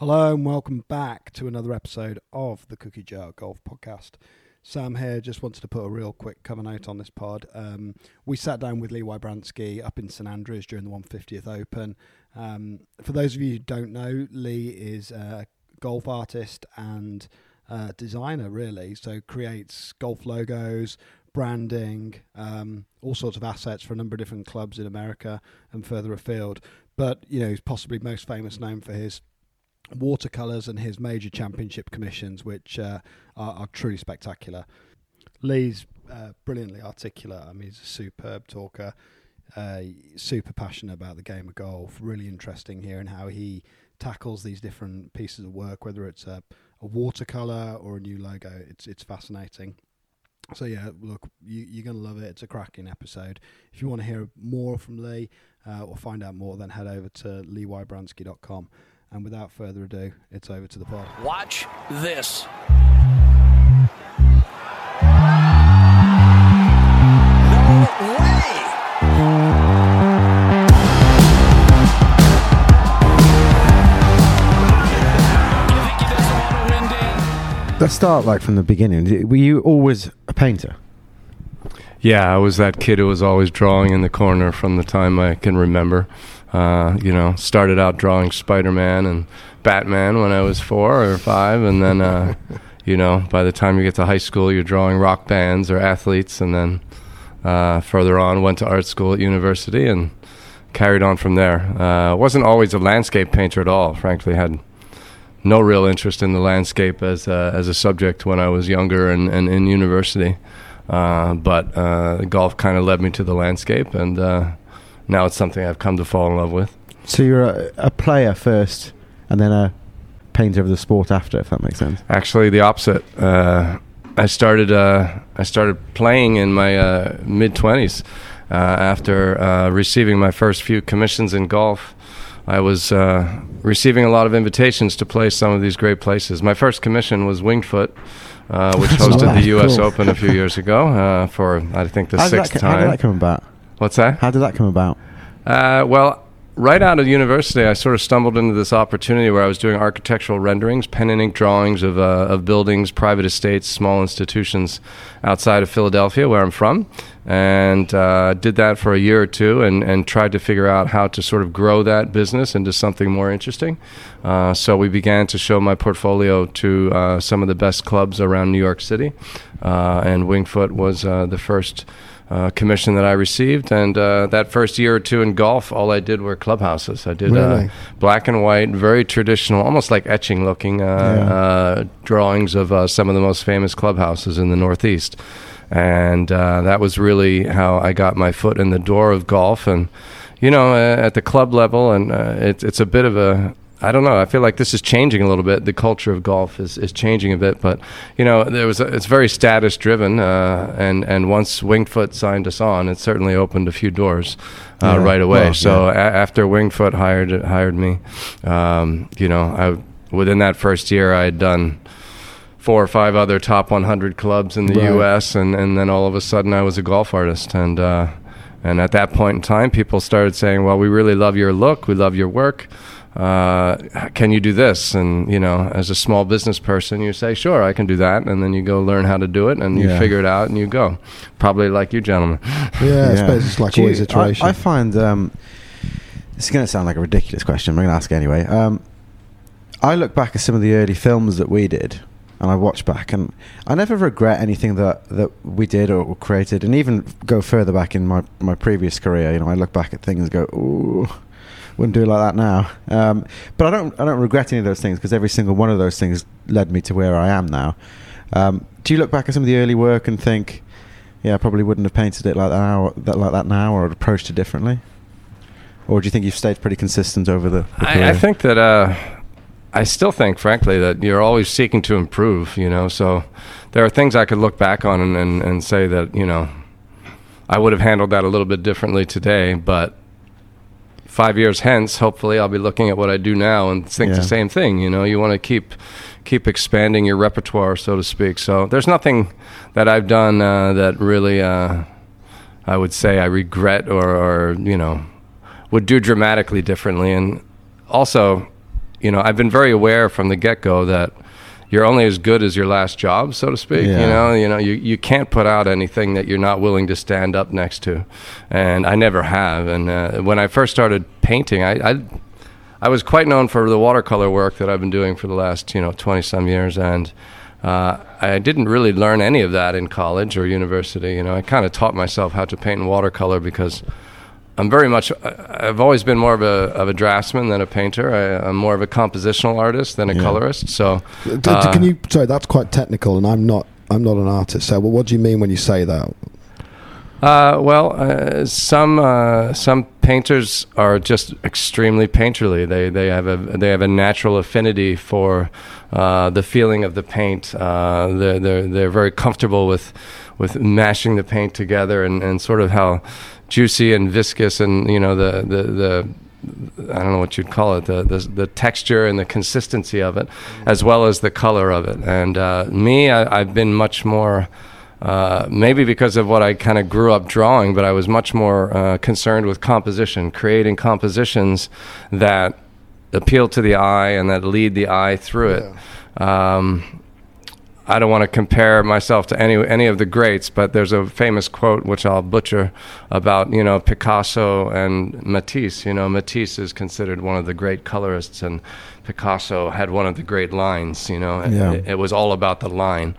Hello and welcome back to another episode of the Cookie Jar Golf Podcast. Sam here just wanted to put a real quick cover note on this pod. Um, we sat down with Lee Wybranski up in St Andrews during the 150th Open. Um, for those of you who don't know, Lee is a golf artist and designer, really. So creates golf logos, branding, um, all sorts of assets for a number of different clubs in America and further afield. But you know, he's possibly most famous known for his watercolors and his major championship commissions, which uh, are, are, truly spectacular. Lee's uh, brilliantly articulate. I mean, he's a superb talker, uh, super passionate about the game of golf. Really interesting here hearing how he tackles these different pieces of work, whether it's a, a watercolor or a new logo. It's it's fascinating. So yeah, look, you, are going to love it. It's a cracking episode. If you want to hear more from Lee uh, or find out more, then head over to leewybranski.com. And without further ado, it's over to the pod. Watch this. No way! Let's start like from the beginning. Were you always a painter? Yeah, I was that kid who was always drawing in the corner from the time I can remember. Uh, you know, started out drawing Spider Man and Batman when I was four or five, and then, uh, you know, by the time you get to high school, you're drawing rock bands or athletes, and then uh, further on, went to art school at university and carried on from there. Uh, wasn't always a landscape painter at all. Frankly, had no real interest in the landscape as a, as a subject when I was younger and, and in university. Uh, but uh, golf kind of led me to the landscape, and now it's something I've come to fall in love with. So you're a, a player first, and then a painter of the sport after, if that makes sense. Actually, the opposite. Uh, I started uh, I started playing in my uh, mid twenties uh, after uh, receiving my first few commissions in golf. I was uh, receiving a lot of invitations to play some of these great places. My first commission was Winged Foot, which hosted the U.S. Cool. Open a few years ago for I think the how sixth that, time. How did that come about? What's that? How did that come about? Uh, well, right out of university, I sort of stumbled into this opportunity where I was doing architectural renderings, pen and ink drawings of, uh, of buildings, private estates, small institutions outside of Philadelphia, where I'm from. And uh, did that for a year or two and, and tried to figure out how to sort of grow that business into something more interesting. Uh, so we began to show my portfolio to uh, some of the best clubs around New York City. Uh, and Wingfoot was uh, the first uh, commission that I received. And uh, that first year or two in golf, all I did were clubhouses. I did uh, really? uh, black and white, very traditional, almost like etching looking uh, yeah. Uh, drawings of some of the most famous clubhouses in the Northeast. And that was really how I got my foot in the door of golf. And, you know, at the club level, and it's, it's a bit of a I don't know. I feel like this is changing a little bit. The culture of golf is, is changing a bit, but you know, there was a, it's very status driven, uh, and and once Wingfoot signed us on, it certainly opened a few doors uh, yeah. right away. Well, so yeah. a- after Wingfoot hired hired me, um, you know, I within that first year I had done four or five other top 100 clubs in the right. U.S. and and then all of a sudden I was a golf artist and. Uh, and at that point in time, people started saying, "Well, we really love your look. We love your work uh, can you do this? And you know, as a small business person, you say, sure, I can do that, and then you go learn how to do it, and yeah. you figure it out, and you go. Probably like you, gentlemen. Yeah, yeah. I suppose it's like always iteration. I, I find um, this is going to sound like a ridiculous question. I'm going to ask anyway. Um, I look back at some of the early films that we did, and I watch back, and I never regret anything that, that we did or created, and even go further back in my, my previous career. You know, I look back at things and go, ooh wouldn't do it like that now. Um, but I don't I don't regret any of those things because every single one of those things led me to where I am now. Um, do you look back at some of the early work and think, yeah, I probably wouldn't have painted it like that, now, that, like that now, or approached it differently? Or do you think you've stayed pretty consistent over the? the I, I, think that uh, I still think, frankly, that you're always seeking to improve. You know, so there are things I could look back on and, and, and say that you know I would have handled that a little bit differently today, but five years hence, hopefully, I'll be looking at what I do now and think yeah. the same thing. You know, you want to keep keep expanding your repertoire, so to speak. So there's nothing that I've done uh, that really uh, I would say I regret or, or you know would do dramatically differently. And also, you know, I've been very aware from the get go that you're only as good as your last job, so to speak. Yeah. You know, you know, you, you can't put out anything that you're not willing to stand up next to, and I never have. And uh, when I first started painting, I, I I was quite known for the watercolor work that I've been doing for the last you know twenty some years, and uh, I didn't really learn any of that in college or university. You know, I kind of taught myself how to paint in watercolor because I'm very much. I- I've always been more of a of a draftsman than a painter. I, I'm more of a compositional artist than a Yeah. colorist. So, D- d- uh, can you? Sorry, that's quite technical, and I'm not. I'm not an artist. So, well, what do you mean when you say that? Uh, well, uh, some uh, some painters are just extremely painterly. They they have a they have a natural affinity for uh, the feeling of the paint. Uh, they're, they're they're very comfortable with with mashing the paint together and, and sort of how juicy and viscous and you know the the, the I don't know what you'd call it, the, the the texture and the consistency of it, as well as the color of it. And uh, me, I, I've been much more, uh, maybe because of what I kind of grew up drawing, but I was much more uh, concerned with composition, creating compositions that appeal to the eye and that lead the eye through it. Um, I don't want to compare myself to any any of the greats, but there's a famous quote which I'll butcher about you know Picasso and Matisse. You know Matisse is considered one of the great colorists, and Picasso had one of the great lines. You know, Yeah. it, it was all about the line,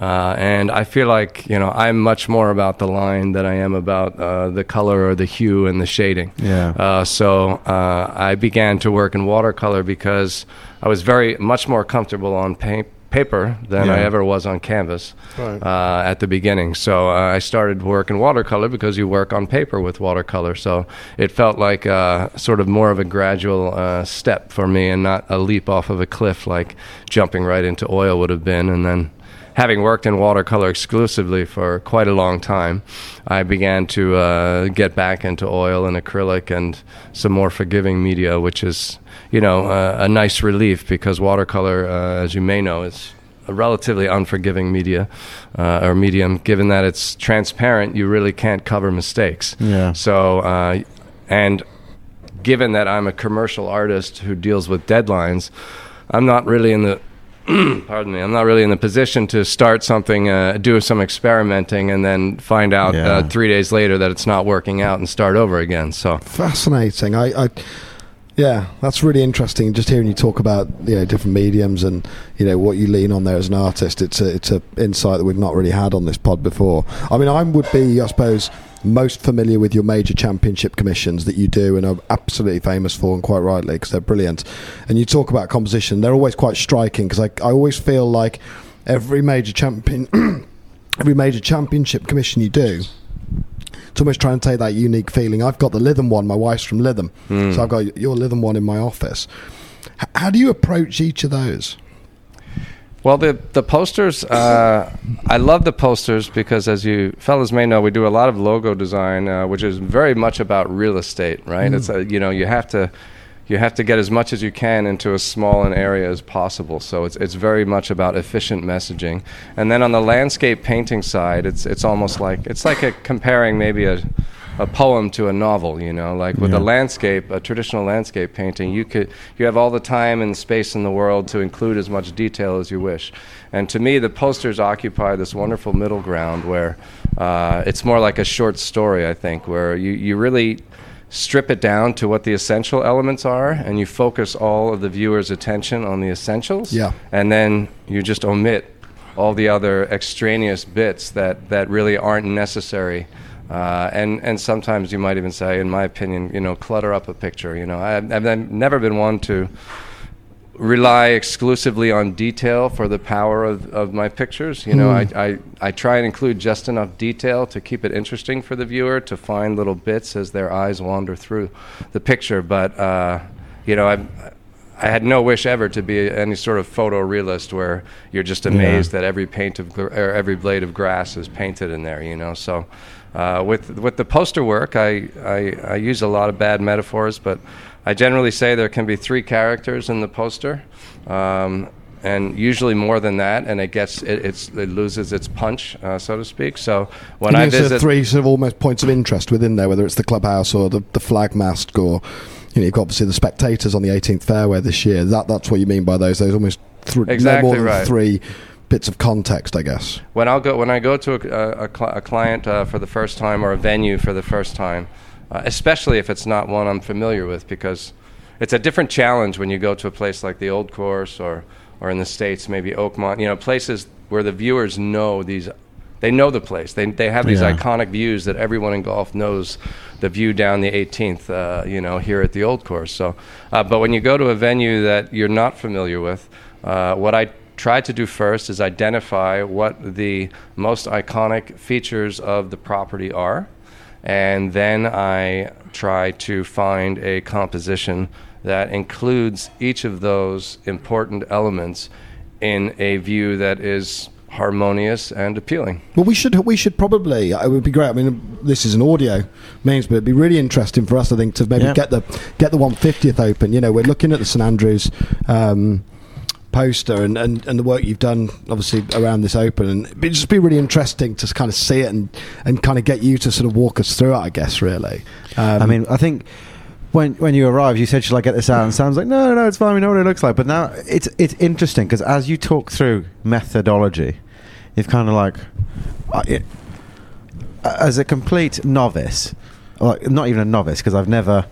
uh, and I feel like you know I'm much more about the line than I am about uh, the color or the hue and the shading. Yeah. Uh, so uh, I began to work in watercolor because I was very much more comfortable on pa- paper than I ever was on canvas Right. uh, at the beginning. So uh, I started work in watercolor because you work on paper with watercolor. So it felt like uh, sort of more of a gradual uh, step for me and not a leap off of a cliff like jumping right into oil would have been. And then having worked in watercolor exclusively for quite a long time, I began to uh, get back into oil and acrylic and some more forgiving media, which is, you know, uh, a nice relief because watercolor, uh, as you may know, is a relatively unforgiving media uh, or medium. Given that it's transparent, you really can't cover mistakes. Yeah. So, uh, and given that I'm a commercial artist who deals with deadlines, I'm not really in the pardon me, I'm not really in the position to start something, uh, do some experimenting, and then find out Yeah. uh, three days later that it's not working out and start over again. So, Fascinating. I, I, yeah, that's really interesting. Just hearing you talk about you know different mediums and you know what you lean on there as an artist. It's a it's a insight that we've not really had on this pod before. I mean, I would be, I suppose, most familiar with your major championship commissions that you do and are absolutely famous for, and quite rightly because they're brilliant. And you talk about composition; they're always quite striking because I I always feel like every major champion. Every major championship commission you do, it's almost trying to take that unique feeling. I've got the Lytham one. My wife's from Lytham, so I've got your Lytham one in my office. H- how do you approach each of those? Well, the the posters, uh, I love the posters because, as you fellas may know, we do a lot of logo design, uh, which is very much about real estate, right? It's a, you know you have to you have to get as much as you can into as small an area as possible. So it's it's very much about efficient messaging. And then on the landscape painting side, it's it's almost like it's like a comparing maybe a a poem to a novel, you know, like with a landscape, a traditional landscape painting, you could you have all the time and space in the world to include as much detail as you wish. And to me, the posters occupy this wonderful middle ground where uh, it's more like a short story, I think, where you, you really strip it down to what the essential elements are and you focus all of the viewer's attention on the essentials. Yeah. And then you just omit all the other extraneous bits that, that really aren't necessary. Uh, and, and sometimes you might even say, in my opinion, you know, clutter up a picture. You know, I, I've, I've never been one to rely exclusively on detail for the power of, of my pictures. You know, I, I, I try and include just enough detail to keep it interesting for the viewer to find little bits as their eyes wander through the picture. But, uh, you know, I, I had no wish ever to be any sort of photorealist where you're just amazed that every paint of or every blade of grass is painted in there. You know, so uh, with with the poster work, I, I I use a lot of bad metaphors, but I generally say there can be three characters in the poster. Um, and usually more than that, and it gets it, it's, it loses its punch, uh, so to speak. So when I you sort of visit, three sort of almost points of interest within there, whether it's the clubhouse or the, the flag mast or you know, you've got obviously the spectators on the 18th fairway this year. That that's what you mean by those. Those almost th- Exactly no more than right. three bits of context, I guess. when I'll go when I go to a, a, a client uh, for the first time or a venue for the first time, uh, especially if it's not one I'm familiar with, because it's a different challenge when you go to a place like the Old Course or or in the states maybe Oakmont, you know, places where the viewers know these. They know the place. They, they have these Yeah. iconic views that everyone in golf knows. The view down the 18th, uh, you know, here at the Old Course. So, uh, but when you go to a venue that you're not familiar with, uh, what I try to do first is identify what the most iconic features of the property are, and then I try to find a composition that includes each of those important elements in a view that is harmonious and appealing. Well, we should we should probably. It would be great. I mean, this is an audio means, but it'd be really interesting for us, I think, to maybe Yeah. get the get the 150th open. You know, we're looking at the St Andrews. Um, poster and, and, and the work you've done obviously around this open and it'd just be really interesting to kind of see it and, and kind of get you to sort of walk us through it I guess really um, I mean, I think when when you arrived, you said, should I get this out?" And Sam's like, "No, no, it's fine. We know what it looks like." But now it's it's interesting because as you talk through methodology, you've kind of like, uh, as a complete novice, like not even a novice because I've never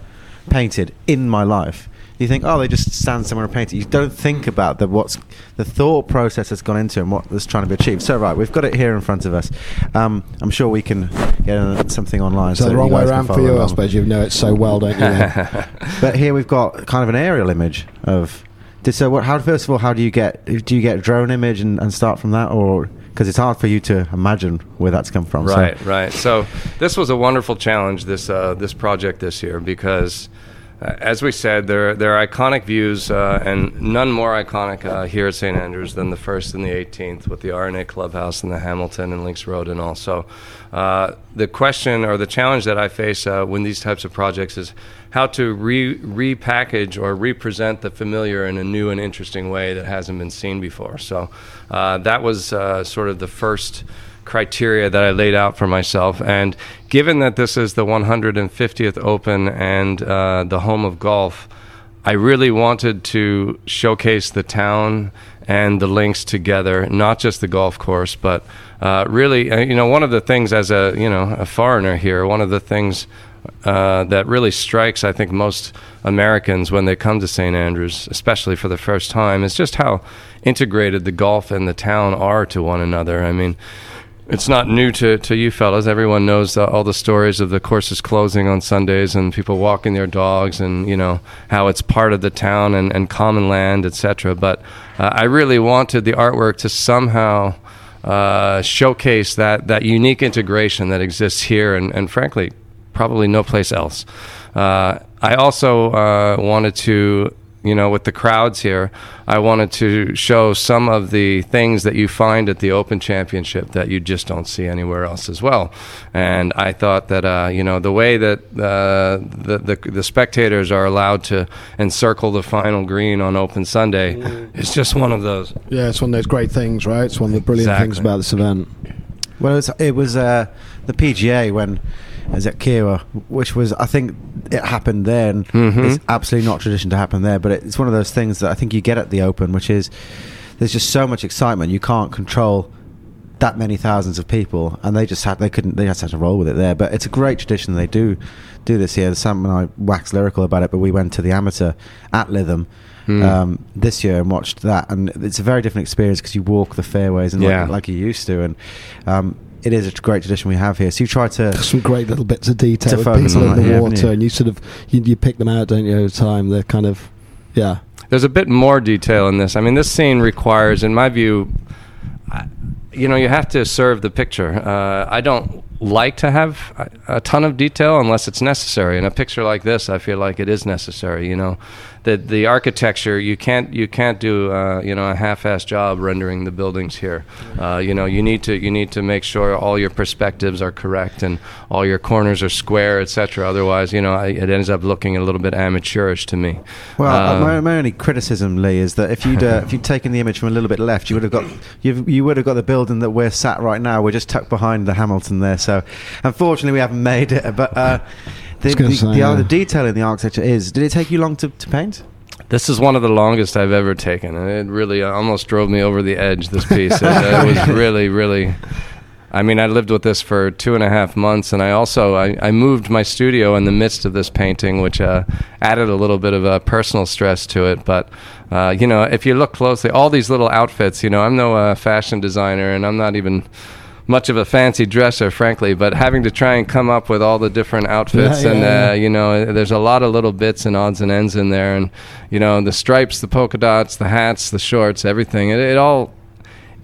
painted in my life. You think, oh, they just stand somewhere and paint it. You don't think about the what's the thought process that's gone into it and what that's trying to be achieved. So, right, we've got it here in front of us. Um, I'm sure we can get something online. so that the wrong way around for follow you I along. suppose you know it so well don't you But here we've got kind of an aerial image of. So, what? How first of all, how do you get? Do you get a drone image and, and start from that, or because it's hard for you to imagine where that's come from? So- Right, right. So this was a wonderful challenge this uh, this project this year because, uh, as we said, there there are iconic views uh, and none more iconic uh, here at St Andrews than the first and the 18th with the R&A Clubhouse and the Hamilton and Links Road and all. So uh, the question or the challenge that I face uh, when these types of projects is how to re- repackage or represent the familiar in a new and interesting way that hasn't been seen before. So uh, that was uh, sort of the first criteria that I laid out for myself. And given that this is the 150th Open and uh, the home of golf, I really wanted to showcase the town and the links together, not just the golf course, but uh, really, uh, you know, one of the things as a you know a foreigner here, one of the things uh, that really strikes, I think, most Americans when they come to St. Andrews, especially for the first time, is just how integrated the golf and the town are to one another. I mean, it's not new to, to you fellas. Everyone knows uh, all the stories of the courses closing on Sundays and people walking their dogs and, you know, how it's part of the town and, and common land, etc. But uh, I really wanted the artwork to somehow uh, showcase that, that unique integration that exists here and, and frankly, probably no place else. Uh, I also uh, wanted to, you know, with the crowds here, I wanted to show some of the things that you find at the Open Championship that you just don't see anywhere else as well. And I thought that, uh, you know, the way that uh, the, the the spectators are allowed to encircle the final green on Open Sunday is just one of those. yeah it's one of those great things right it's one of the brilliant things about this event Well, it was, it was uh, the PGA when it was at Kiawah, which was I think it happened then. Mhm. it's absolutely not tradition to happen there. But it's one of those things that I think you get at the Open, which is there's just so much excitement you can't control that many thousands of people, and they just had they couldn't they just had to roll with it there. But it's a great tradition they do do this here. Sam and I wax lyrical about it, but we went to the amateur at Lytham. Hmm. Um, this year and watched that, and it's a very different experience because you walk the fairways and Yeah. like, like you used to, and um, it is a great tradition we have here. So you try to some great little bits of detail To with people in the yeah, water you? and you sort of you, you pick them out don't you over time they're kind of yeah There's a bit more detail in this. I mean, this scene requires, in my view, you know, you have to serve the picture. Uh, I don't like to have a, a ton of detail unless it's necessary. In a picture like this, I feel like it is necessary. You know, the the architecture you can't you can't do uh, you know a half-ass job rendering the buildings here. Uh, you know, you need to you need to make sure all your perspectives are correct and all your corners are square, etc. Otherwise, you know, I, it ends up looking a little bit amateurish to me. Well, uh, Um, my, my only criticism, Lee, is that if you'd uh, if you'd taken the image from a little bit left, you would have got you've, you would have got the building that we're sat right now. We're just tucked behind the Hamilton there, so unfortunately we haven't made it. But uh, the, gonna the, say, the, yeah. the detail in the architecture is. Did it take you long to, to paint? This is one of the longest I've ever taken, and it really uh, almost drove me over the edge. This piece, it, it was really, really. I mean, I lived with this for two and a half months, and I also I, I moved my studio in the midst of this painting, which uh, added a little bit of a personal stress to it. But uh, you know, if you look closely, all these little outfits. You know, I'm no uh, fashion designer, and I'm not even much of a fancy dresser, frankly, but having to try and come up with all the different outfits Yeah, and yeah, uh, you know, there's a lot of little bits and odds and ends in there, and you know, the stripes, the polka dots, the hats, the shorts, everything. It, it all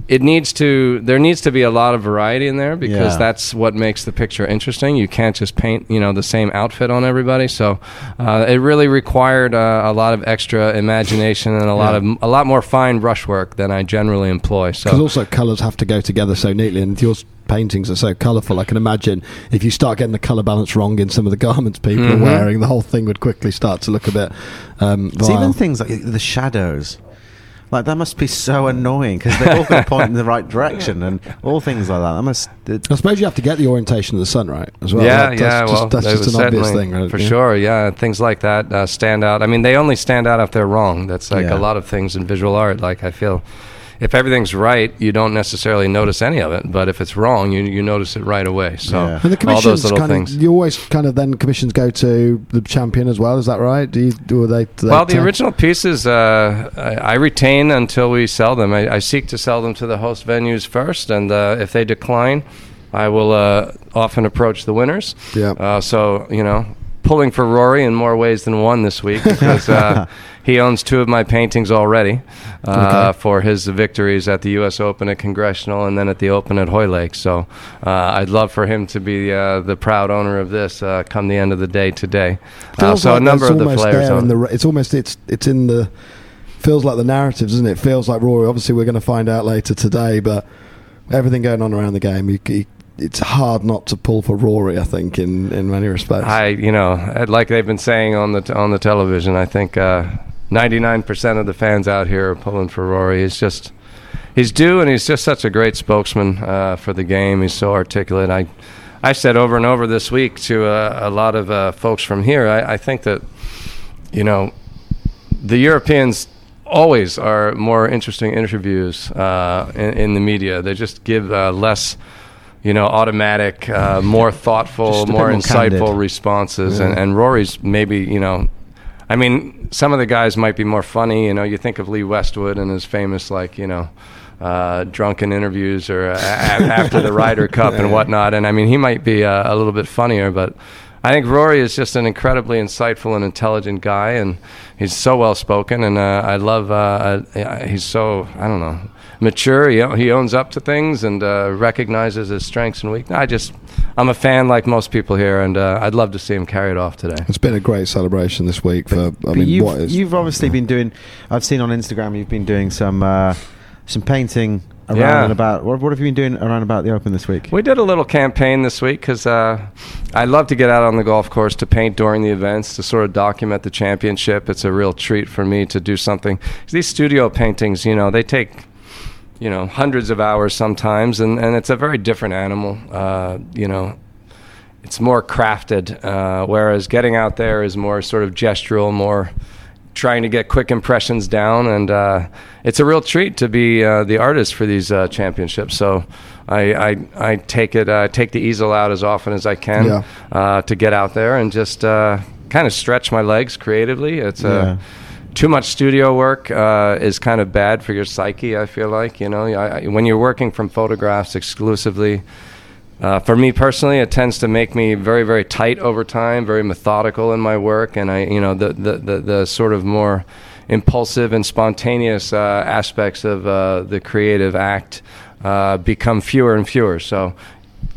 it needs to there needs to be a lot of variety in there because Yeah. that's what makes the picture interesting you can't just paint you know the same outfit on everybody so uh, it really required uh, a lot of extra imagination and a lot of a lot more fine brushwork than i generally employ Because so also colours have to go together so neatly, and your paintings are so colourful. I can imagine if you start getting the colour balance wrong in some of the garments people Mhm. are wearing, the whole thing would quickly start to look a bit. Um, It's even things like the shadows. Like that must be so annoying because they're all going to point in the right direction and all things like that. That must. It, I suppose you have to get the orientation of the sun right as well. yeah, That- yeah. that's well, just, that's just an obvious thing, right? for Yeah. sure. Yeah, things like that uh, stand out. I mean, they only stand out if they're wrong. That's like Yeah. a lot of things in visual art. Like I feel, if everything's right, you don't necessarily notice any of it. But if it's wrong, you you notice it right away. So Yeah. And the all those little kind things. you always kind of then commissions go to the champion as well. Is that right? Do you do they? Do they Well, the tell- original pieces uh, I, I retain until we sell them. I, I seek to sell them to the host venues first, and uh, if they decline, I will uh, often approach the winners. Yeah. Uh, so you know, pulling for Rory in more ways than one this week because uh, he owns two of my paintings already uh, Okay. for his victories at the U.S. Open at Congressional and then at the Open at Hoylake. So uh, I'd love for him to be uh, the proud owner of this uh, come the end of the day today. Uh, so like a number of the players the, it's almost it's it's in the feels like the narratives, doesn't it? It feels like Rory. Obviously, we're going to find out later today, but everything going on around the game, it's hard not to pull for Rory. I think in in many respects. I, you know, uh, like they've been saying on the on the television, I think ninety nine percent of the fans out here are pulling for Rory. He's just he's due, and he's just such a great spokesman uh, for the game. He's so articulate. I I said over and over this week to uh, a lot of uh, folks from here. I, I think that you know the Europeans always are more interesting interviews uh, in, in the media. They just give uh, less, you know, automatic, uh, more thoughtful, Just a bit more insightful candid. responses. Yeah. And, and Rory's maybe, you know, I mean, some of the guys might be more funny. You know, you think of Lee Westwood and his famous, like, you know, uh, drunken interviews or uh, a- after the Ryder Cup and whatnot. And I mean, he might be uh, a little bit funnier, but I think Rory is just an incredibly insightful and intelligent guy, and he's so well spoken. And uh, I love, uh, uh, he's so, I don't know, mature. He, he owns up to things and uh, recognizes his strengths and weaknesses. I just, I'm a fan like most people here, and uh, I'd love to see him carry it off today. it's been a great celebration this week for. I mean, you've, what is you've obviously been doing. I've seen on Instagram you've been doing some uh, some painting around Yeah. and about. What, what have you been doing around about the Open this week? We did a little campaign this week because uh, I love to get out on the golf course to paint during the events to sort of document the championship. It's a real treat for me to do something. These studio paintings, you know, they take you know hundreds of hours sometimes, and, and it's a very different animal. Uh, you know, it's more crafted, uh, whereas getting out there is more sort of gestural, more trying to get quick impressions down, and uh, it's a real treat to be uh, the artist for these uh, championships. So I, I, I take it, uh, take the easel out as often as I can Yeah. uh, to get out there and just uh, kind of stretch my legs creatively. It's Yeah. Too much studio work uh, is kind of bad for your psyche. I feel like you know, I, I, when you're working from photographs exclusively. Uh, for me personally, it tends to make me very, very tight over time, very methodical in my work, and I, you know, the the, the, the sort of more impulsive and spontaneous uh, aspects of uh, the creative act uh, become fewer and fewer. So,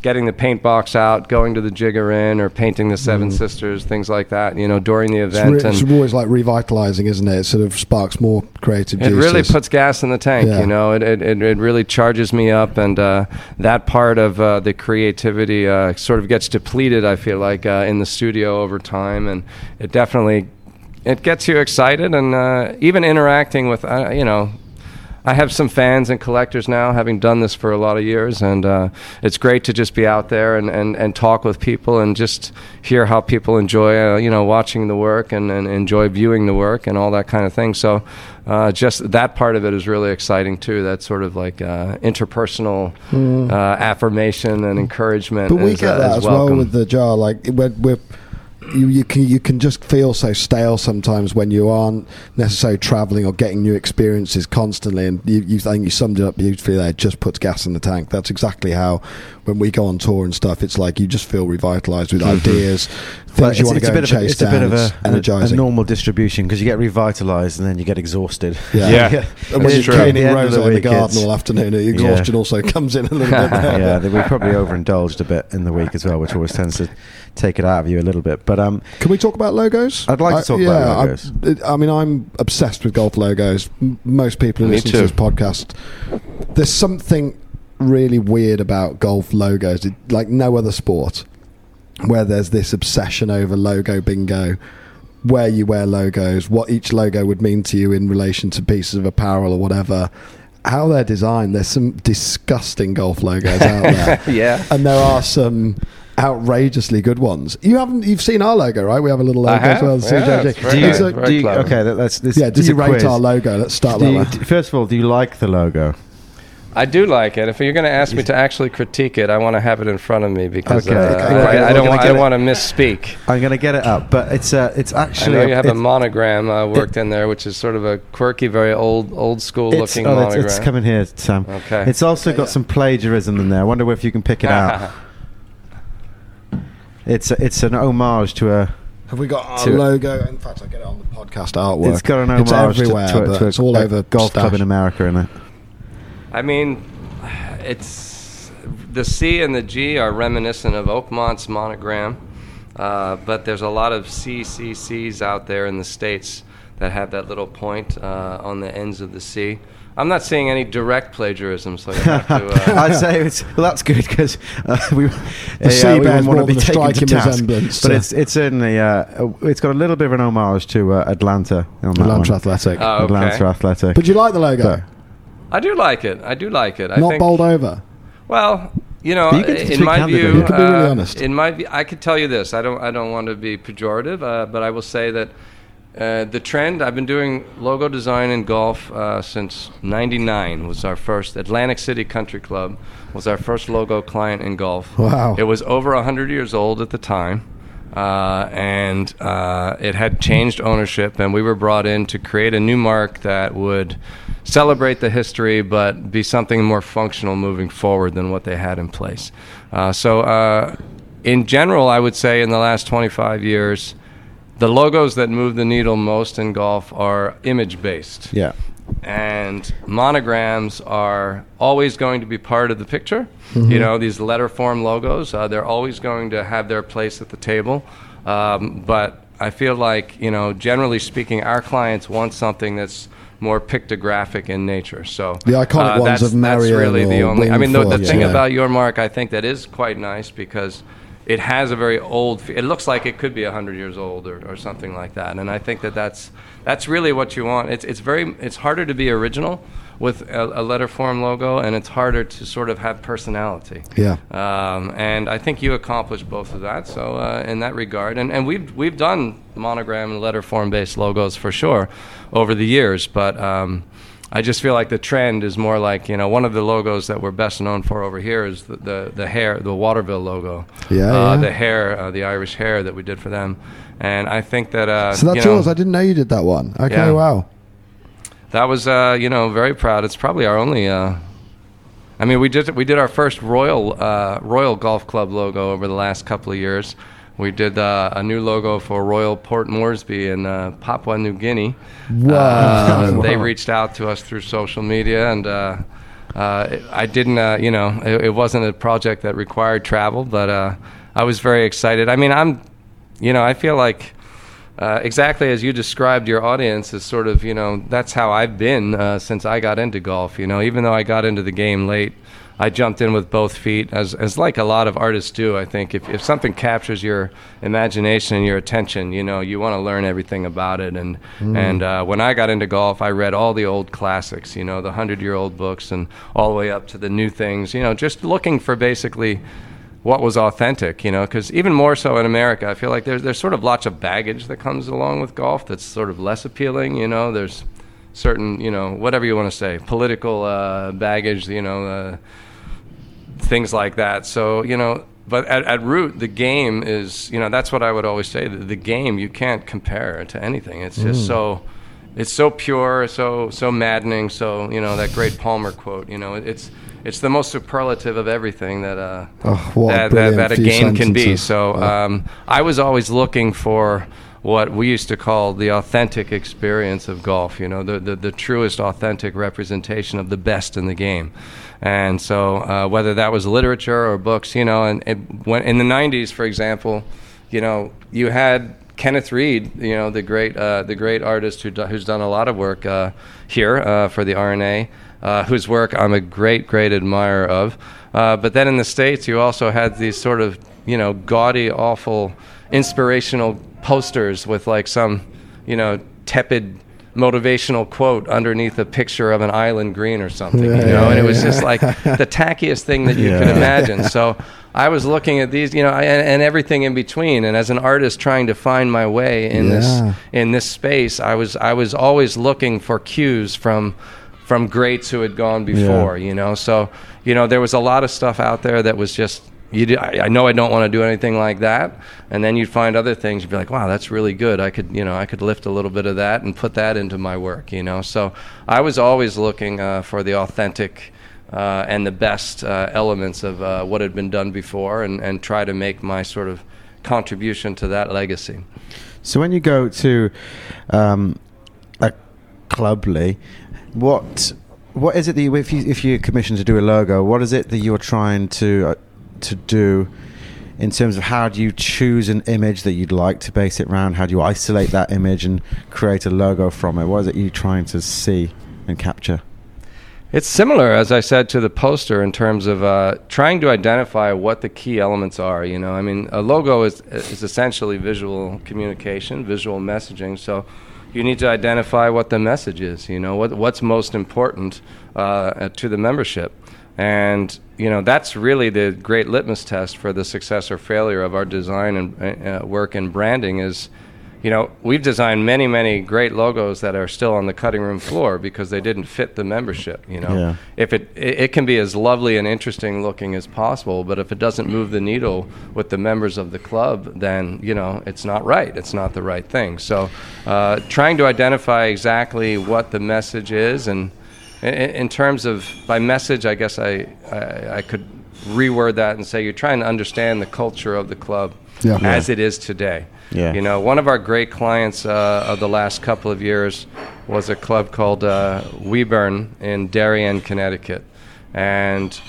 getting the paint box out, going to the Jigger Inn, or painting the Seven Sisters, things like that, you know, during the Mm. it's, event, re- it's always like revitalizing, isn't it? It sort of sparks more creative. Juice. It really puts gas in the tank, Yeah. you know. It, it, it, it really charges me up, and uh, that part of uh, the creativity uh, sort of gets depleted. I feel like uh, in the studio over time, and it definitely it gets you excited, and uh, even interacting with uh, you know. I have some fans and collectors now, having done this for a lot of years, and uh, it's great to just be out there and, and, and talk with people and just hear how people enjoy, uh, you know, watching the work and, and enjoy viewing the work and all that kind of thing. So, uh, just that part of it is really exciting too. That sort of like uh, interpersonal uh, affirmation and encouragement. But we is, get uh, that as well with the jar. Like we're, we're you, you can you can just feel so stale sometimes when you aren't necessarily traveling or getting new experiences constantly. And you, you think you summed it up beautifully there. Just puts gas in the tank. That's exactly how when we go on tour and stuff. It's like you just feel revitalized with mm-hmm. ideas, things But you want to go and bit of a, chase it's a bit of It's a, a, normal distribution because you get revitalized and then you get exhausted. Yeah. Yeah. And when It's you're true. At the end of Rose the in the garden all afternoon, the exhaustion also comes in a little bit. Yeah, that we probably overindulged a bit in the week as well, which always tends to take it out of you a little bit. But um, Can we talk about logos? I'd like to I- talk yeah, about logos. it- I, mean, I'm obsessed with golf logos. Most people who Me listen too. to this podcast, there's something really weird about golf logos, it, like no other sport, where there's this obsession over logo bingo. Where you wear logos, what each logo would mean to you in relation to pieces of apparel or whatever, how they're designed. There's some disgusting golf logos out there yeah. and there are some outrageously good ones. You haven't you've seen our logo, right? We have a little logo as well. Yeah, CJJ. do you. So- do you okay? That, that's this. yeah, do this you rate quiz. our logo? Let's start Do that you, way. d- first of all, do you like the logo? I do like it. If you're going to ask me to actually critique it, I want to have it in front of me because Okay. uh, Okay. I, We're I don't, get want, I don't want to misspeak. I'm going to get it up, but it's uh, it's I actually know you have a monogram uh, worked in there, which is sort of a quirky, very old, old school It's, looking oh, it's, monogram. it's coming here, Sam. Okay. It's also got some plagiarism in there. I wonder if you can pick it out. It's a, it's an homage to a. Have we got our To- logo? In fact, I get it on the podcast artwork. It's got an It's homage everywhere, to, to, but to a, it's all a over golf club in America, in it. I mean, it's the C and the G are reminiscent of Oakmont's monogram, uh, but there's a lot of CCCs out there in the states that have that little point uh, on the ends of the C. I'm not seeing any direct plagiarism, so you have to. Uh, I'd say it's well. That's good because uh, we the sea bears more want to be than a taken to striking task. resemblance But to- it's it's certainly uh, it's got a little bit of an homage to uh, Atlanta on that Atlanta one. Athletic. Oh, okay. Atlanta Athletic. but you like the logo? But- I do like it. I do like it. I Not think, bowled over. Well, you know, You in my view, You can be really uh, honest. In my view, I could tell you this. I don't. I don't want to be pejorative, uh, but I will say that uh, the trend. I've been doing logo design in golf uh, since '99. Was our first Atlantic City Country Club was our first logo client in golf. Wow. It was over hundred years old at the time. Uh, and uh, it had changed ownership, and we were brought in to create a new mark that would celebrate the history, but be something more functional moving forward than what they had in place. Uh, so, uh, in general, I would say in the last 25 years, the logos that move the needle most in golf are image based yeah. and monograms are always going to be part of the picture. You know, these letter form logos, uh, they're always going to have their place at the table. Um, but I feel like, you know, generally speaking, our clients want something that's more pictographic in nature. So The iconic uh, ones that's, of that's really the only. I mean, the, the thing yeah. about your mark, I think that is quite nice because it has a very old. It looks like it could be hundred years old or, or something like that. And I think that that's that's really what you want. It's it's very it's harder to be original with a, a letter form logo, and it's harder to sort of have personality. Yeah. Um, and I think you accomplished both of that. So uh, in that regard, and, and we've we've done monogram and letter form based logos for sure over the years, but. Um, I just feel like the trend is more like you know one of the logos that we're best known for over here is the the, the hare the Waterville logo Yeah, uh, yeah. the hare uh, the Irish hair that we did for them and I think that uh, So that's yours. I didn't know you did that one. Okay, Yeah. wow. That was uh, you know very proud. It's probably our only. Uh, I mean, we did we did our first Royal uh, Royal Golf Club logo over the last couple of years. We did uh, a new logo for Royal Port Moresby in uh, Papua New Guinea. Wow. Uh, they reached out to us through social media, and uh, uh, I didn't. Uh, you know, it, it wasn't a project that required travel, but uh, I was very excited. I mean, I'm. You know, I feel like uh, exactly as you described your audience is sort of you know that's how I've been uh, since I got into golf. You know, even though I got into the game late, I jumped in with both feet, as as like a lot of artists do. I think if if something captures your imagination and your attention, you know, you want to learn everything about it. And and uh, when I got into golf, I read all the old classics, you know, the hundred year old books, and all the way up to the new things. You know, just looking for basically what was authentic, you know, because even more so in America, I feel like there's there's sort of lots of baggage that comes along with golf that's sort of less appealing, you know. There's certain, you know, whatever you want to say, political uh, baggage, you know, uh, things like that. So you know, but at, at root, the game is, you know, that's what I would always say. The, the game you can't compare to anything. It's just so. It's so pure, so so maddening. So you know that great Palmer quote. You know, it's it's the most superlative of everything that uh, Oh, that, that, that a game can be. So Yeah. um, I was always looking for what we used to call the authentic experience of golf. You know, the the, the truest authentic representation of the best in the game. And so uh, whether that was literature or books, you know, and when in the '90s, for example, you know, you had Kenneth Reed, you know, the great uh, the great artist who do, who's done a lot of work uh, here uh, for the R&A, uh, whose work I'm a great great admirer of. Uh, but then in the states, you also had these sort of you know gaudy, awful, inspirational posters with like some you know tepid motivational quote underneath a picture of an island green or something, you Yeah, know, and it was yeah. just like the tackiest thing that you could imagine. So I was looking at these, you know, and, and everything in between. And as an artist trying to find my way in Yeah. this in this space, I was I was always looking for cues from from greats who had gone before, you know. So you know, there was a lot of stuff out there that was just. You I, I know I don't want to do anything like that, and then you'd find other things. You'd be like, "Wow, that's really good. I could, you know, I could lift a little bit of that and put that into my work." You know, so I was always looking uh, for the authentic uh, and the best uh, elements of uh, what had been done before and, and try to make my sort of contribution to that legacy. So when you go to um, a club, Lee, what what is it that you, if you if you're commissioned to do a logo, what is it that you're trying to uh, to do in terms of how do you choose an image that you'd like to base it around? How do you isolate that image and create a logo from it? What is it you're trying to see and capture? It's similar, as I said, to the poster in terms of uh, trying to identify what the key elements are. You know, I mean, a logo is is essentially visual communication, visual messaging. So you need to identify what the message is. You know, what what's most important uh, to the membership, and you know that's really the great litmus test for the success or failure of our design and uh, work and branding is you know, we've designed many, many great logos that are still on the cutting room floor because they didn't fit the membership. You know, Yeah. if it, it it can be as lovely and interesting looking as possible, but if it doesn't move the needle with the members of the club, then you know it's not right. It's not the right thing. So, uh, trying to identify exactly what the message is, and in, in terms of by message, I guess I, I I could reword that and say you're trying to understand the culture of the club Yeah. as it is today. Yeah. You know, one of our great clients uh, of the last couple of years was a club called uh, Wee Burn in Darien, Connecticut, and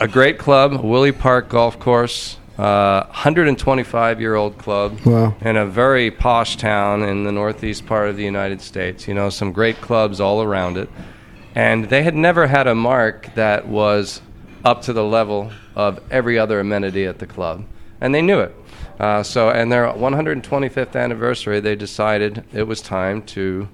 a great club, Willie Park Golf Course, uh, 125 year old club Wow. in a very posh town in the northeast part of the United States. You know, some great clubs all around it, and they had never had a mark that was up to the level of every other amenity at the club, and they knew it. Uh, so, and their 125th anniversary, they decided it was time to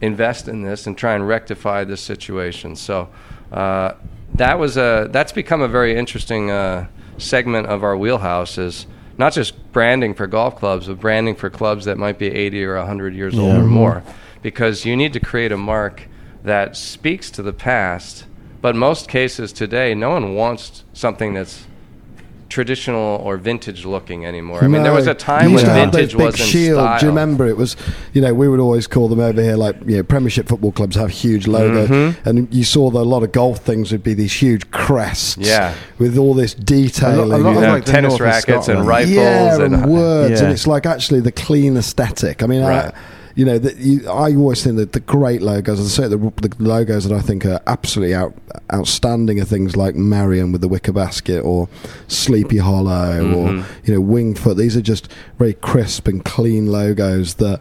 invest in this and try and rectify this situation. So, uh, that was a that's become a very interesting uh, segment of our wheelhouse is not just branding for golf clubs, but branding for clubs that might be 80 or 100 years old or more, because you need to create a mark that speaks to the past. But most cases today, no one wants something that's traditional or vintage looking anymore. I mean, there was a time when used to have vintage was in shield. style. Do you remember? It was, you know, we would always call them over here like, you know, Premiership football clubs have huge logos, Mm-hmm. and you saw that a lot of golf things would be these huge crests, Yeah. with all this detailing. A lot- a lot you of know. Yeah, like tennis North rackets and Scotland. rifles yeah, and, and words, Yeah. and it's like actually the clean aesthetic. I mean, Right. I, you know, that you, I always think that the great logos, as I say, the, the logos that I think are absolutely out, outstanding are things like Merion with the wicker basket or Sleepy Hollow or Mm-hmm. you know Wingfoot. These are just very crisp and clean logos that.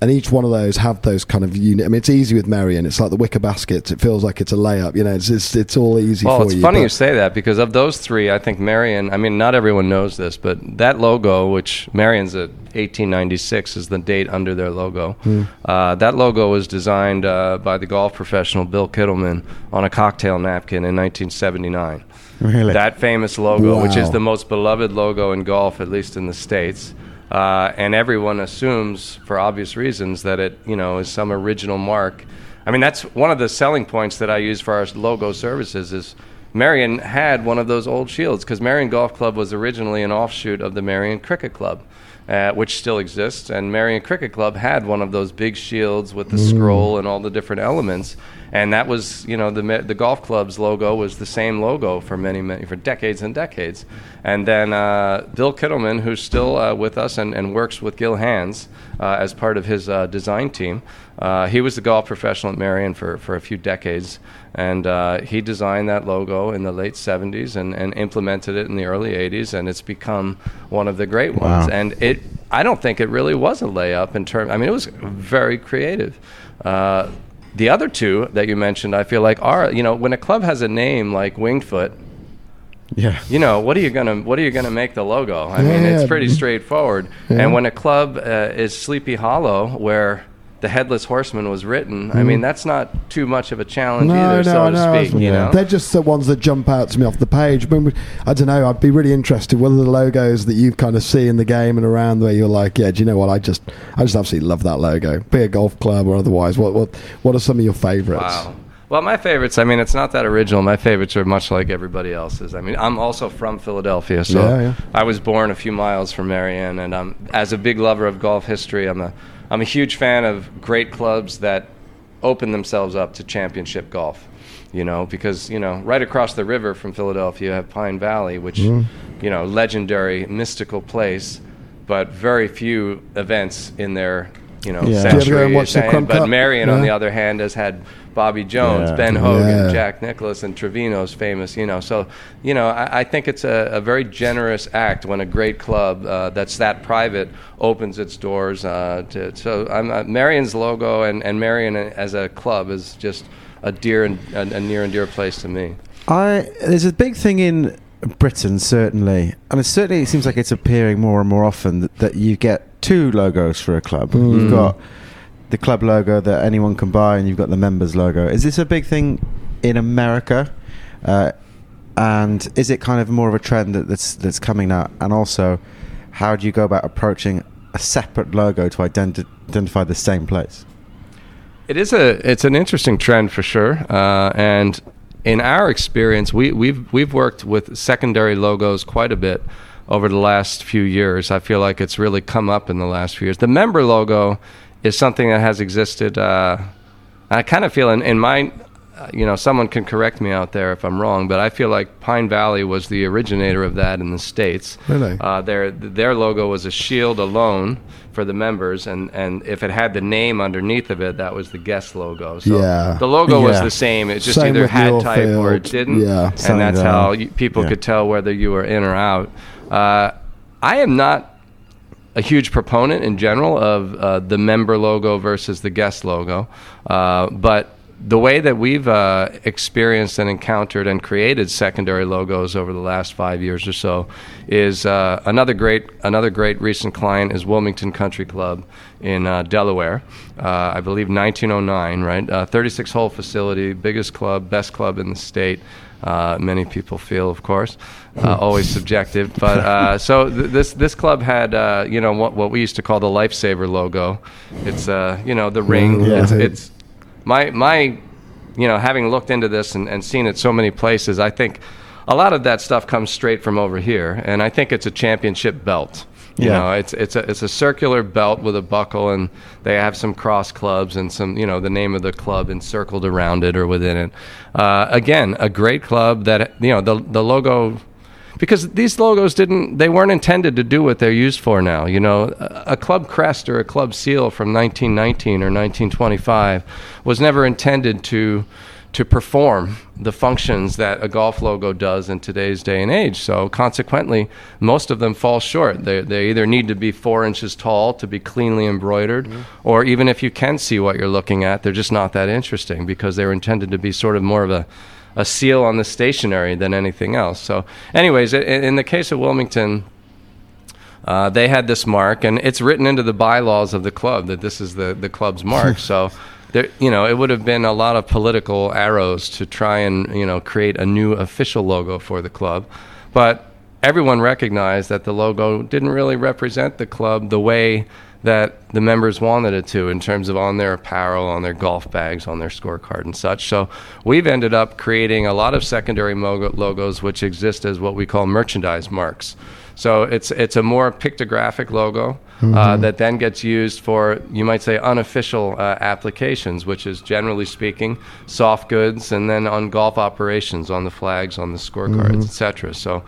And each one of those have those kind of unit. I mean, it's easy with Merion. It's like the wicker baskets. It feels like it's a layup. You know, it's it's, it's all easy Well, it's you. funny you say that because of those three, I think Merion. I mean, not everyone knows this, but that logo, which Merion's at 1896, is the date under their logo. Hmm. Uh, that logo was designed uh, by the golf professional Bill Kittleman on a cocktail napkin in 1979. Really? That famous logo, which is the most beloved logo in golf, at least in the states. Uh, and everyone assumes, for obvious reasons, that it, you know, is some original mark. I mean, that's one of the selling points that I use for our logo services. Is Merion had one of those old shields because Merion Golf Club was originally an offshoot of the Merion Cricket Club, uh, which still exists. And Merion Cricket Club had one of those big shields with the scroll and all the different elements. And that was, you know, the the golf club's logo was the same logo for many, many for decades and decades. And then uh, Bill Kittleman, who's still uh, with us and, and works with Gil Hanse uh, as part of his uh, design team, uh, he was the golf professional at Merion for, for a few decades. And uh, he designed that logo in the late 70s and, and implemented it in the early 80s. And it's become one of the great ones. Wow. And it, I don't think it really was a layup in terms, I mean, it was very creative. Uh, the other two that you mentioned, I feel like are you know when a club has a name like Wingfoot, Yeah. you know what are you gonna what are you gonna make the logo? I Yeah, mean, it's pretty straightforward. Yeah. And when a club uh, is Sleepy Hollow, where the headless horseman was written, I mean that's not too much of a challenge either, so to speak. You know, They're just the ones that jump out to me off the page. But I don't know. I'd be really interested whether the logos that you kind of see in the game and around where you're like, yeah, do you know what? I just, I just absolutely love that logo. Be a golf club or otherwise. What, what, what are some of your favourites? Wow. Well, my favorites, I mean, it's not that original. My favorites are much like everybody else's. I mean, I'm also from Philadelphia, so Yeah, yeah. I was born a few miles from Merion, and um, as a big lover of golf history, I'm a, I'm a huge fan of great clubs that open themselves up to championship golf. You know, because you know, right across the river from Philadelphia, you have Pine Valley, which, Mm-hmm. you know, legendary, mystical place, but very few events in their, you know, Yeah. Do you ever go and watch the but? Merion, on the other hand, has had Bobby Jones, Yeah. Ben Hogan, Yeah. Jack Nicklaus, and Trevino's famous. You know, so you know, I, I think it's a, a very generous act when a great club uh, that's that private opens its doors. Uh, to, so I'm, uh, Merion's logo and, and Merion as a club is just a dear and a, a near and dear place to me. I there's a big thing in Britain certainly, and it certainly seems like it's appearing more and more often that, that you get two logos for a club. You've got the club logo that anyone can buy, and you've got the members logo. Is this a big thing in America? Uh, and is it kind of more of a trend that, that's that's coming now? And also, how do you go about approaching a separate logo to identi- identify the same place? It is a it's an interesting trend for sure, uh, and in our experience, we we've we've worked with secondary logos quite a bit over the last few years. I feel like it's really come up in the last few years. The member logo is something that has existed. Uh, I kind of feel in, in my you know, someone can correct me out there if I'm wrong, but I feel like Pine Valley was the originator of that in the states. Really? Uh, their their logo was a shield alone for the members, and, and if it had the name underneath of it, that was the guest logo. So Yeah. the logo was the same. It just Same either had type or it didn't. Yeah. And that's there. how you, people Yeah. could tell whether you were in or out. Uh, I am not a huge proponent in general of uh, the member logo versus the guest logo, uh, but the way that we've uh, experienced and encountered and created secondary logos over the last five years or so is uh, another great another great recent client is Wilmington Country Club in uh, Delaware, uh, I believe 1909, right? Uh, 36 hole facility, biggest club, best club in the state. Uh, many people feel, of course, uh, always subjective. But uh, so th- this this club had, uh, you know, what, what we used to call the lifesaver logo. It's, uh, you know, the ring. Yeah. It's, it's my my, you know, having looked into this and, and seen it so many places, I think a lot of that stuff comes straight from over here, and I think it's a championship belt. You Yeah. know, it's it's a it's a circular belt with a buckle, and they have some cross clubs and some you know the name of the club encircled around it or within it. Uh, again, a great club that you know the the logo. Because these logos didn't they weren't intended to do what they're used for now. You know, a, a club crest or a club seal from 1919 or 1925 was never intended to to perform the functions that a golf logo does in today's day and age. So consequently, most of them fall short. They, they either need to be four inches tall to be cleanly embroidered, mm-hmm. or even if you can see what you're looking at, they're just not that interesting because they're intended to be sort of more of a, a seal on the stationery than anything else. So, anyways, in the case of Wilmington, uh, they had this mark, and it's written into the bylaws of the club that this is the, the club's mark. so, there, you know, it would have been a lot of political arrows to try and you know create a new official logo for the club, but everyone recognized that the logo didn't really represent the club the way that the members wanted it to in terms of on their apparel, on their golf bags, on their scorecard and such. So we've ended up creating a lot of secondary logos which exist as what we call merchandise marks. So it's it's a more pictographic logo uh, that then gets used for you might say unofficial uh, applications, which is generally speaking soft goods, and then on golf operations, on the flags, on the scorecards, etc. So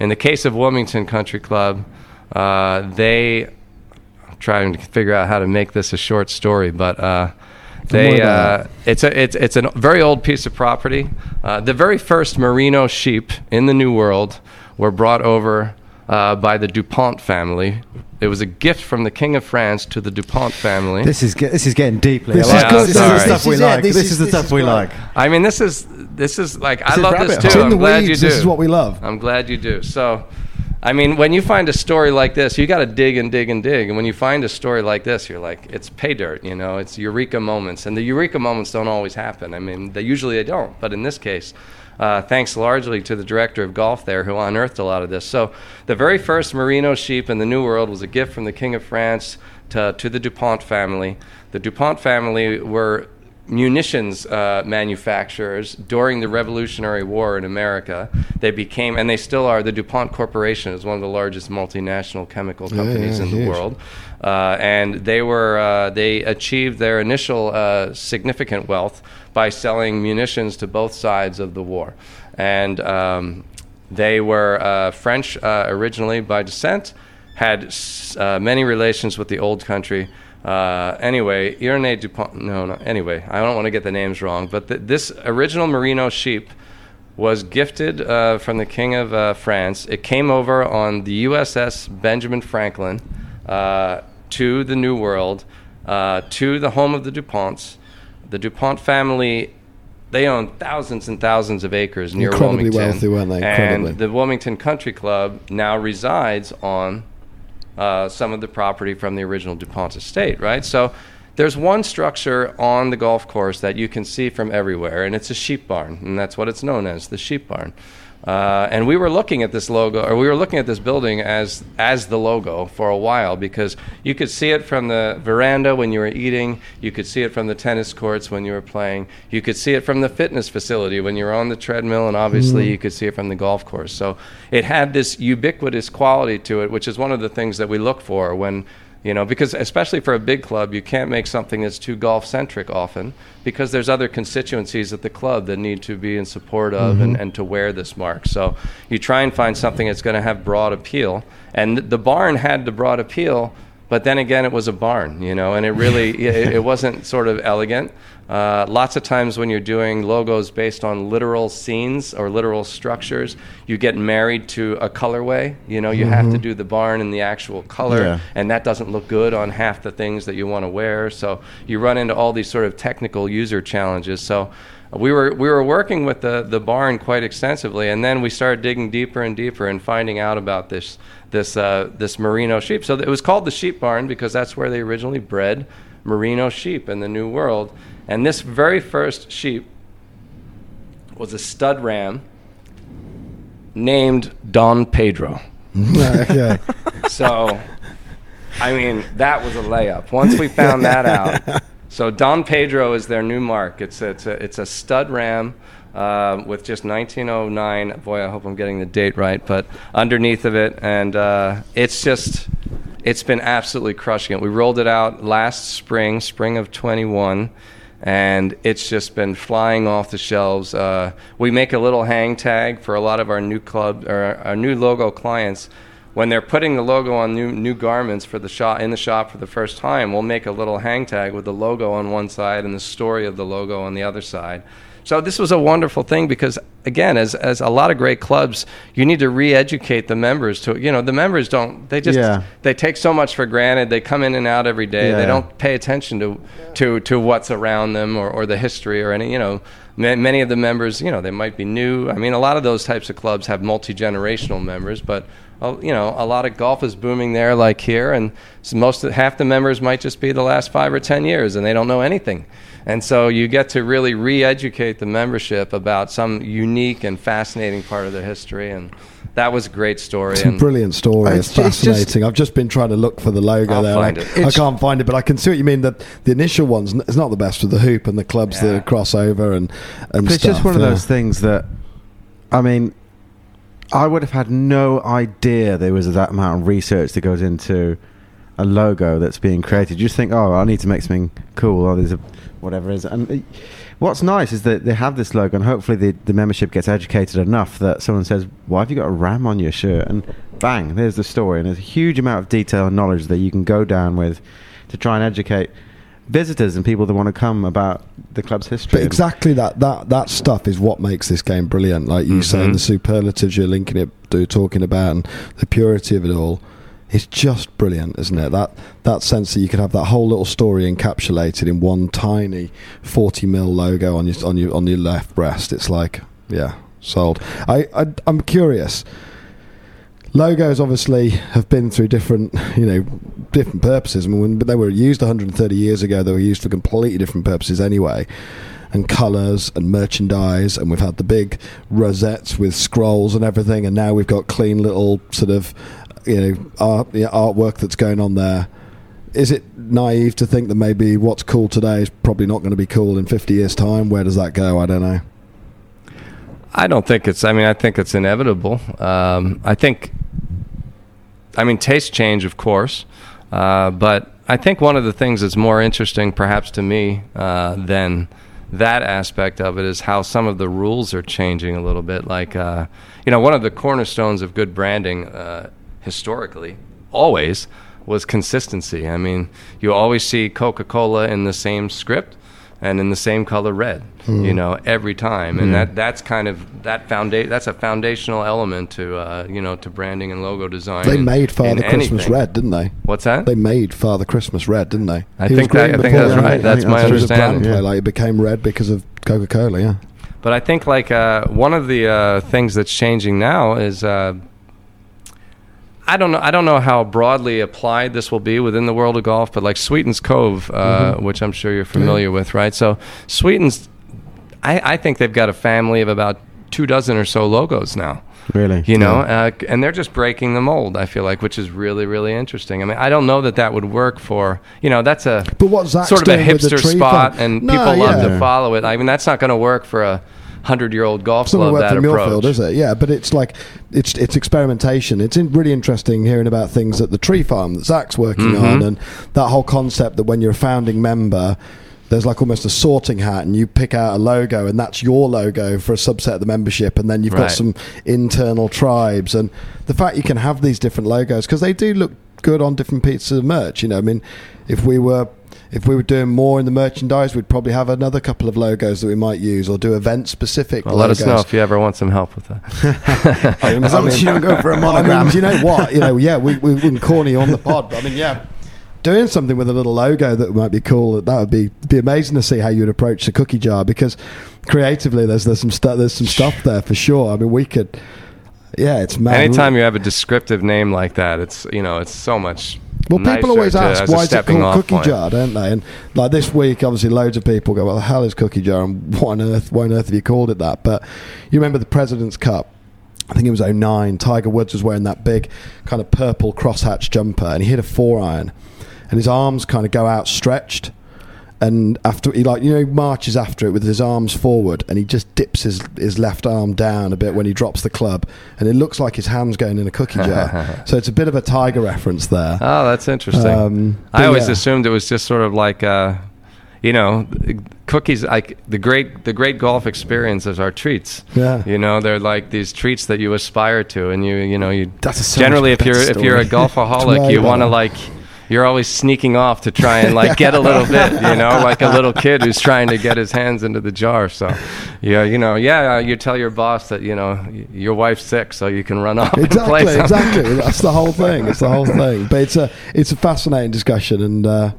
in the case of Wilmington Country Club, uh, they trying to figure out how to make this a short story, but uh, they uh, it's a it's it's a very old piece of property. Uh, the very first merino sheep in the New World were brought over uh, by the Dupont family. It was a gift from the King of France to the Dupont family. This is ge- this is getting deeply. This I is good. This is the stuff we like. This This is- is the this stuff is we great. like. I mean, this is this is like I love this hole. too. It's in the I'm glad you do. This is what we love. I'm glad you do. So, I mean, when you find a story like this, you got to dig and dig and dig. And when you find a story like this, you're like, it's pay dirt, you know, it's eureka moments. And the eureka moments don't always happen. I mean, they usually they don't. But in this case, uh, thanks largely to the director of golf there who unearthed a lot of this. So, the very first merino sheep in the New World was a gift from the King of France to, to the DuPont family. The DuPont family were munitions uh, manufacturers during the Revolutionary War in America. They became, and they still are, the DuPont Corporation is one of the largest multinational chemical companies yeah, in the huge. world. Uh, and they were, uh, they achieved their initial uh, significant wealth by selling munitions to both sides of the war. And um, they were uh, French uh, originally by descent, had s- uh, many relations with the old country. Uh, anyway, Irene Dupont, no, no, anyway, I don't want to get the names wrong, but th- this original merino sheep was gifted uh, from the King of uh, France. It came over on the USS Benjamin Franklin uh, to the New World, uh, to the home of the DuPonts. The DuPont family, they own thousands and thousands of acres near Incredibly Wilmington. wealthy, weren't they? Incredibly. And the Wilmington Country Club now resides on uh, some of the property from the original DuPont estate, right? So there's one structure on the golf course that you can see from everywhere, and it's a sheep barn, and that's what it's known as, the sheep barn. Uh, and we were looking at this logo, or we were looking at this building as as the logo for a while because you could see it from the veranda when you were eating, you could see it from the tennis courts when you were playing, you could see it from the fitness facility when you were on the treadmill, and obviously you could see it from the golf course. So it had this ubiquitous quality to it, which is one of the things that we look for when you know because especially for a big club you can't make something that's too golf centric often because there's other constituencies at the club that need to be in support of and, mm-hmm. and to wear this mark. So you try and find something that's going to have broad appeal and the barn had the broad appeal but then again it was a barn you know and it really it, it wasn't sort of elegant uh, lots of times when you're doing logos based on literal scenes or literal structures you get married to a colorway you know you have to do the barn in the actual color Yeah. and that doesn't look good on half the things that you want to wear. So you run into all these sort of technical user challenges. So we were we were working with the the barn quite extensively, and then we started digging deeper and deeper and finding out about this this uh, this merino sheep. So it was called the sheep barn because that's where they originally bred merino sheep in the New World. And this very first sheep was a stud ram named Don Pedro. okay. So, I mean, that was a layup. Once we found that out, so Don Pedro is their new mark. It's a, it's a, it's a stud ram uh, with just 1909. Boy, I hope I'm getting the date right, but underneath of it, and uh, it's just, it's been absolutely crushing it. We rolled it out last spring, spring of 21. And it's just been flying off the shelves. Uh, we make a little hang tag for a lot of our new club or our, new logo clients. When they're putting the logo on new new garments for the shop in the shop for the first time, we'll make a little hang tag with the logo on one side and the story of the logo on the other side. So this was a wonderful thing because again, as as a lot of great clubs, you need to re-educate the members to you know the members don't they just Yeah. they take so much for granted. They come in and out every day. Yeah. They don't pay attention to to to what's around them or, or the history or any you know many of the members you know they might be new. I mean, a lot of those types of clubs have multi generational members, but. uh, You know, a lot of golf is booming there, like here, and most of, half the members might just be the last five or ten years, and they don't know anything. And so you get to really re-educate the membership about some unique and fascinating part of their history, and that was a great story. It's a brilliant story. It's It's, ju- it's just- fascinating. I've just been trying to look for the logo I'll there. find I, it. I can't find it, but I can see what you mean. That the initial one's it's not the best with the hoop and the clubs Yeah. that cross over and and But it's stuff. just one of those things that, I mean, I would have had no idea there was that amount of research that goes into a logo that's being created. You just think, oh, I need to make something cool, or there's a whatever it is. And what's nice is that they have this logo, and hopefully the, the membership gets educated enough that someone says, why have you got a ram on your shirt? And bang, there's the story. And there's a huge amount of detail and knowledge that you can go down with to try and educate visitors and people that want to come about the club's history. But exactly that that that stuff is what makes this game brilliant. Like you saying, Mhm. the superlatives you're linking it to talking about, and the purity of it all. It's just brilliant, isn't it? That that sense that you could have that whole little story encapsulated in one tiny forty mil logo on your on your on your left breast. It's like, yeah, sold. I, I I'm curious. Logos obviously have been through different, you know, different purposes. I mean, but they were used 130 years ago, they were used for completely different purposes anyway, and colours and merchandise. And we've had the big rosettes with scrolls and everything, and now we've got clean little sort of, you know, art, yeah, artwork that's going on there. Is it naive to think that maybe what's cool today is probably not going to be cool in 50 years' time? Where does that go? I don't know. I don't think it's. I mean, I think it's inevitable. Um, I think. I mean, tastes change, of course, uh, but I think one of the things that's more interesting, perhaps to me, uh, than that aspect of it is how some of the rules are changing a little bit. Like, uh, you know, one of the cornerstones of good branding uh, historically, always, was consistency. I mean, you always see Coca-Cola in the same script and in the same color red, you know, every time. And that that's kind of that foundation. That's a foundational element to uh, you know to branding and logo design. They made Father Christmas anything. red, didn't they? What's that? They made Father Christmas red, didn't they? I He think that- I think that's right. That's my So it was a brand understanding. play, like it became red because of Coca Cola. Yeah. But I think like uh, one of the uh, things that's changing now is uh, I don't know I don't know how broadly applied this will be within the world of golf, but like Sweeten's Cove, uh, Mm-hmm. which I'm sure you're familiar with, right? So Sweeten's, I, I think they've got a family of about two dozen or so logos now. Really? You know, uh, and they're just breaking the mold. I feel like, which is really, really interesting. I mean, I don't know that that would work for you know. That's a But what Zach's sort of a doing with the hipster spot, farm- and No, people love yeah. to follow it. I mean, that's not going to work for a hundred-year-old golf It's not club. work That for approach. Millfield, is it? Yeah, but it's like it's it's experimentation. It's in, really interesting hearing about things at the tree farm that Zach's working Mhm. on, and that whole concept that when you're a founding member. There's like almost a sorting hat, and you pick out a logo, and that's your logo for a subset of the membership. And then you've got some internal tribes, and the fact you can have these different logos because they do look good on different pieces of merch. You know, I mean, if we were if we were doing more in the merchandise, we'd probably have another couple of logos that we might use, or do event specific. Well, let us know if you ever want some help with that. As long as you don't go for a I monogram. mean, you know what? You know, yeah, we, we wouldn't corny on the pod. But I mean, yeah, doing something with a little logo that might be cool. That would be be amazing to see how you would approach the cookie jar because creatively, there's there's some stuff there's some stuff there for sure. I mean, we could. Yeah, it's mad. Anytime you have a descriptive name like that, it's you know, it's so much. Well, people always to- ask why is it called cookie point. jar, don't they? And like this week, obviously, loads of people go, "Well, the hell is cookie jar?" And why on earth, why on earth have you called it that? But you remember the President's Cup? I think it was 09. Tiger Woods was wearing that big kind of purple crosshatch jumper, and he hit a four iron, and his arms kind of go outstretched. And after he like you know marches after it with his arms forward, and he just dips his his left arm down a bit when he drops the club, and it looks like his hands going in a cookie jar. so it's a bit of a tiger reference there. Oh, that's interesting. Um, I always yeah. assumed it was just sort of like, uh, you know, cookies like the great the great golf experiences are treats. Yeah. You know, they're like these treats that you aspire to, and you you know you. That's a so generally if you're better if you're a story. golfaholic, you want to like. You're always sneaking off to try and like get a little bit, you know, like a little kid who's trying to get his hands into the jar. So, yeah, you know, yeah, uh, you tell your boss that you know your wife's sick, so you can run off and play. Exactly, some- exactly. That's the whole thing. It's the whole thing. But it's a it's a fascinating discussion, and uh,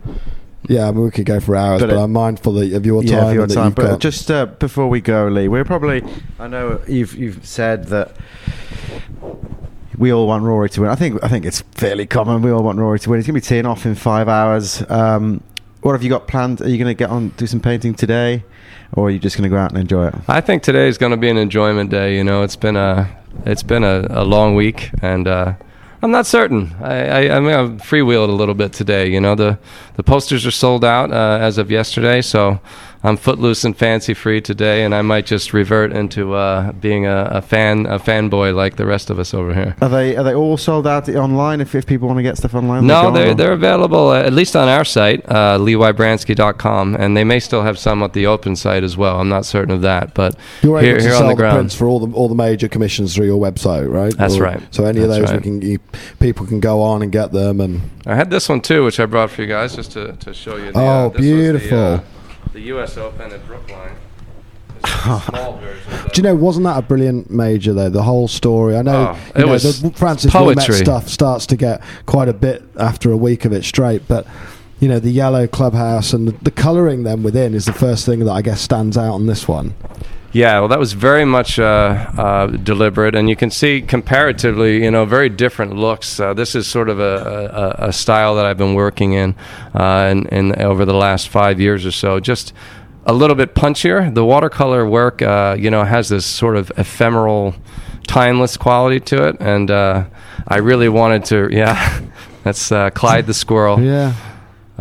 yeah, I mean, we could go for hours, But but, it- I'm mindful of your time. yeah, for your and time. But got- just uh, before we go, Lee, we're probably. I know you've you've said that we all want Rory to win. I think I think it's fairly common. We all want Rory to win. He's going to be teeing off in five hours. Um, what have you got planned? Are you going to get on do some painting today, or are you just going to go out and enjoy it? I think today is going to be an enjoyment day. You know, it's been a it's been a, a long week, and uh, I'm not certain. I, I, I mean, I've freewheeled a little bit today. You know, the the posters are sold out uh, as of yesterday, so I'm footloose and fancy free today, and I might just revert into uh, being a, a fan a fanboy like the rest of us over here. Are they are they all sold out online? If, if people want to get stuff online, No, go they're, they're available uh, at least on our site, uh, leewybranski.com, and they may still have some at the open site as well. I'm not certain of that, but You're able here, to here sell on the the, ground. prints for all the all the major commissions through your website, right? That's Or- right. So any of those, right. we can you, people can go on and get them, and I had this one too, which I brought for you guys just to, to show you. The, Oh, uh, this was beautiful. The, U.S. Open at Brookline. This is the small do you know? Wasn't that a brilliant major though? The whole story. I know. Oh, it know, was the Francis Ouimet stuff starts to get quite a bit after a week of it straight, but. You know the yellow clubhouse and the, the colouring then within is the first thing that I guess stands out on this one. Yeah, well, that was very much uh, uh, deliberate, and you can see comparatively, you know, very different looks. Uh, this is sort of a, a, a style that I've been working in, uh, in, in over the last five years or so. Just a little bit punchier. The watercolor work, uh, you know, has this sort of ephemeral, timeless quality to it, and uh, I really wanted to. Yeah, that's uh, Clyde the squirrel. Yeah.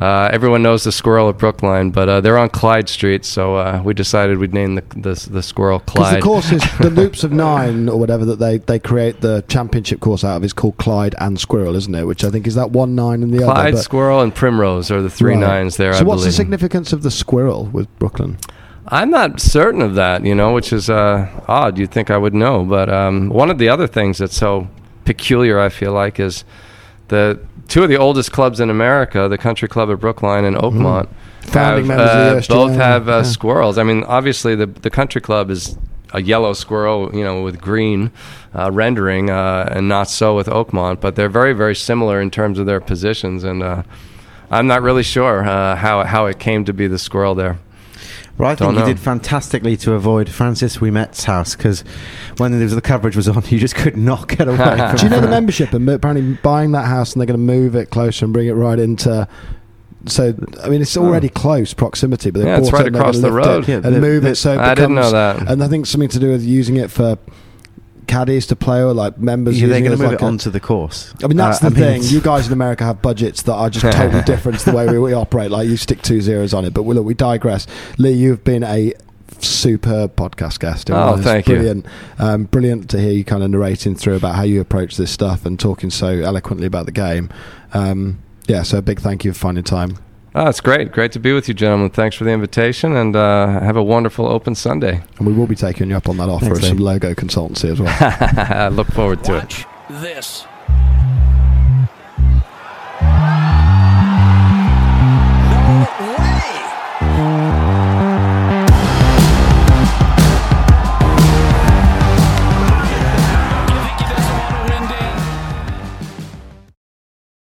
Uh, everyone knows the squirrel at Brookline, but uh, they're on Clyde Street, so uh, we decided we'd name the the, the squirrel Because Clyde. the course is the loops of nine or whatever that they, they create the championship course out of is called Clyde and Squirrel, isn't it? Which I think is that one nine and the other. Clyde, Squirrel, and Primrose are the three Right. nines there. So I what's the significance of the squirrel with Brookline? I'm not certain of that, you know, which is uh, odd. You'd think I would know, but um, one of the other things that's so peculiar, I feel like, is the two of the oldest clubs in America, the Country Club of Brookline and Oakmont, Mm-hmm. Have, uh, both have uh, yeah. squirrels. I mean, obviously the the Country Club is a yellow squirrel, you know, with green uh, rendering, uh, and not so with Oakmont. But they're very, very similar in terms of their positions, and uh, I'm not really sure uh, how how it came to be the squirrel there. Well, I Don't think you know. did fantastically to avoid Francis Ouimet's house because when there was, the coverage was on, you just could not get away. from Do you know the membership and apparently buying that house and they're going to move it closer and bring it right into. So I mean, it's already hmm. close proximity, but they Oh. Yeah, it's bought right it and they're across gonna the road. it Yeah, and the- move the- it so it I didn't know that. And I think something to do with using it for caddies to play or like members. Yeah, they're going to move like it a- onto the course. I mean, that's Uh, the I thing. it's- You guys in America have budgets that are just totally different to the way we, we operate. Like you stick two zeros on it. But we, look, we digress. Lee, you've been a superb podcast guest. It Oh, was thank you. brilliant. Um, brilliant to hear you kind of narrating through about how you approach this stuff and talking so eloquently about the game. Um, yeah, so a big thank you for finding time. Oh, it's great. Great to be with you, gentlemen. Thanks for the invitation, and uh, have a wonderful open Sunday. And we will be taking you up on that offer Thanks, of some logo consultancy as well. I look forward to it. This.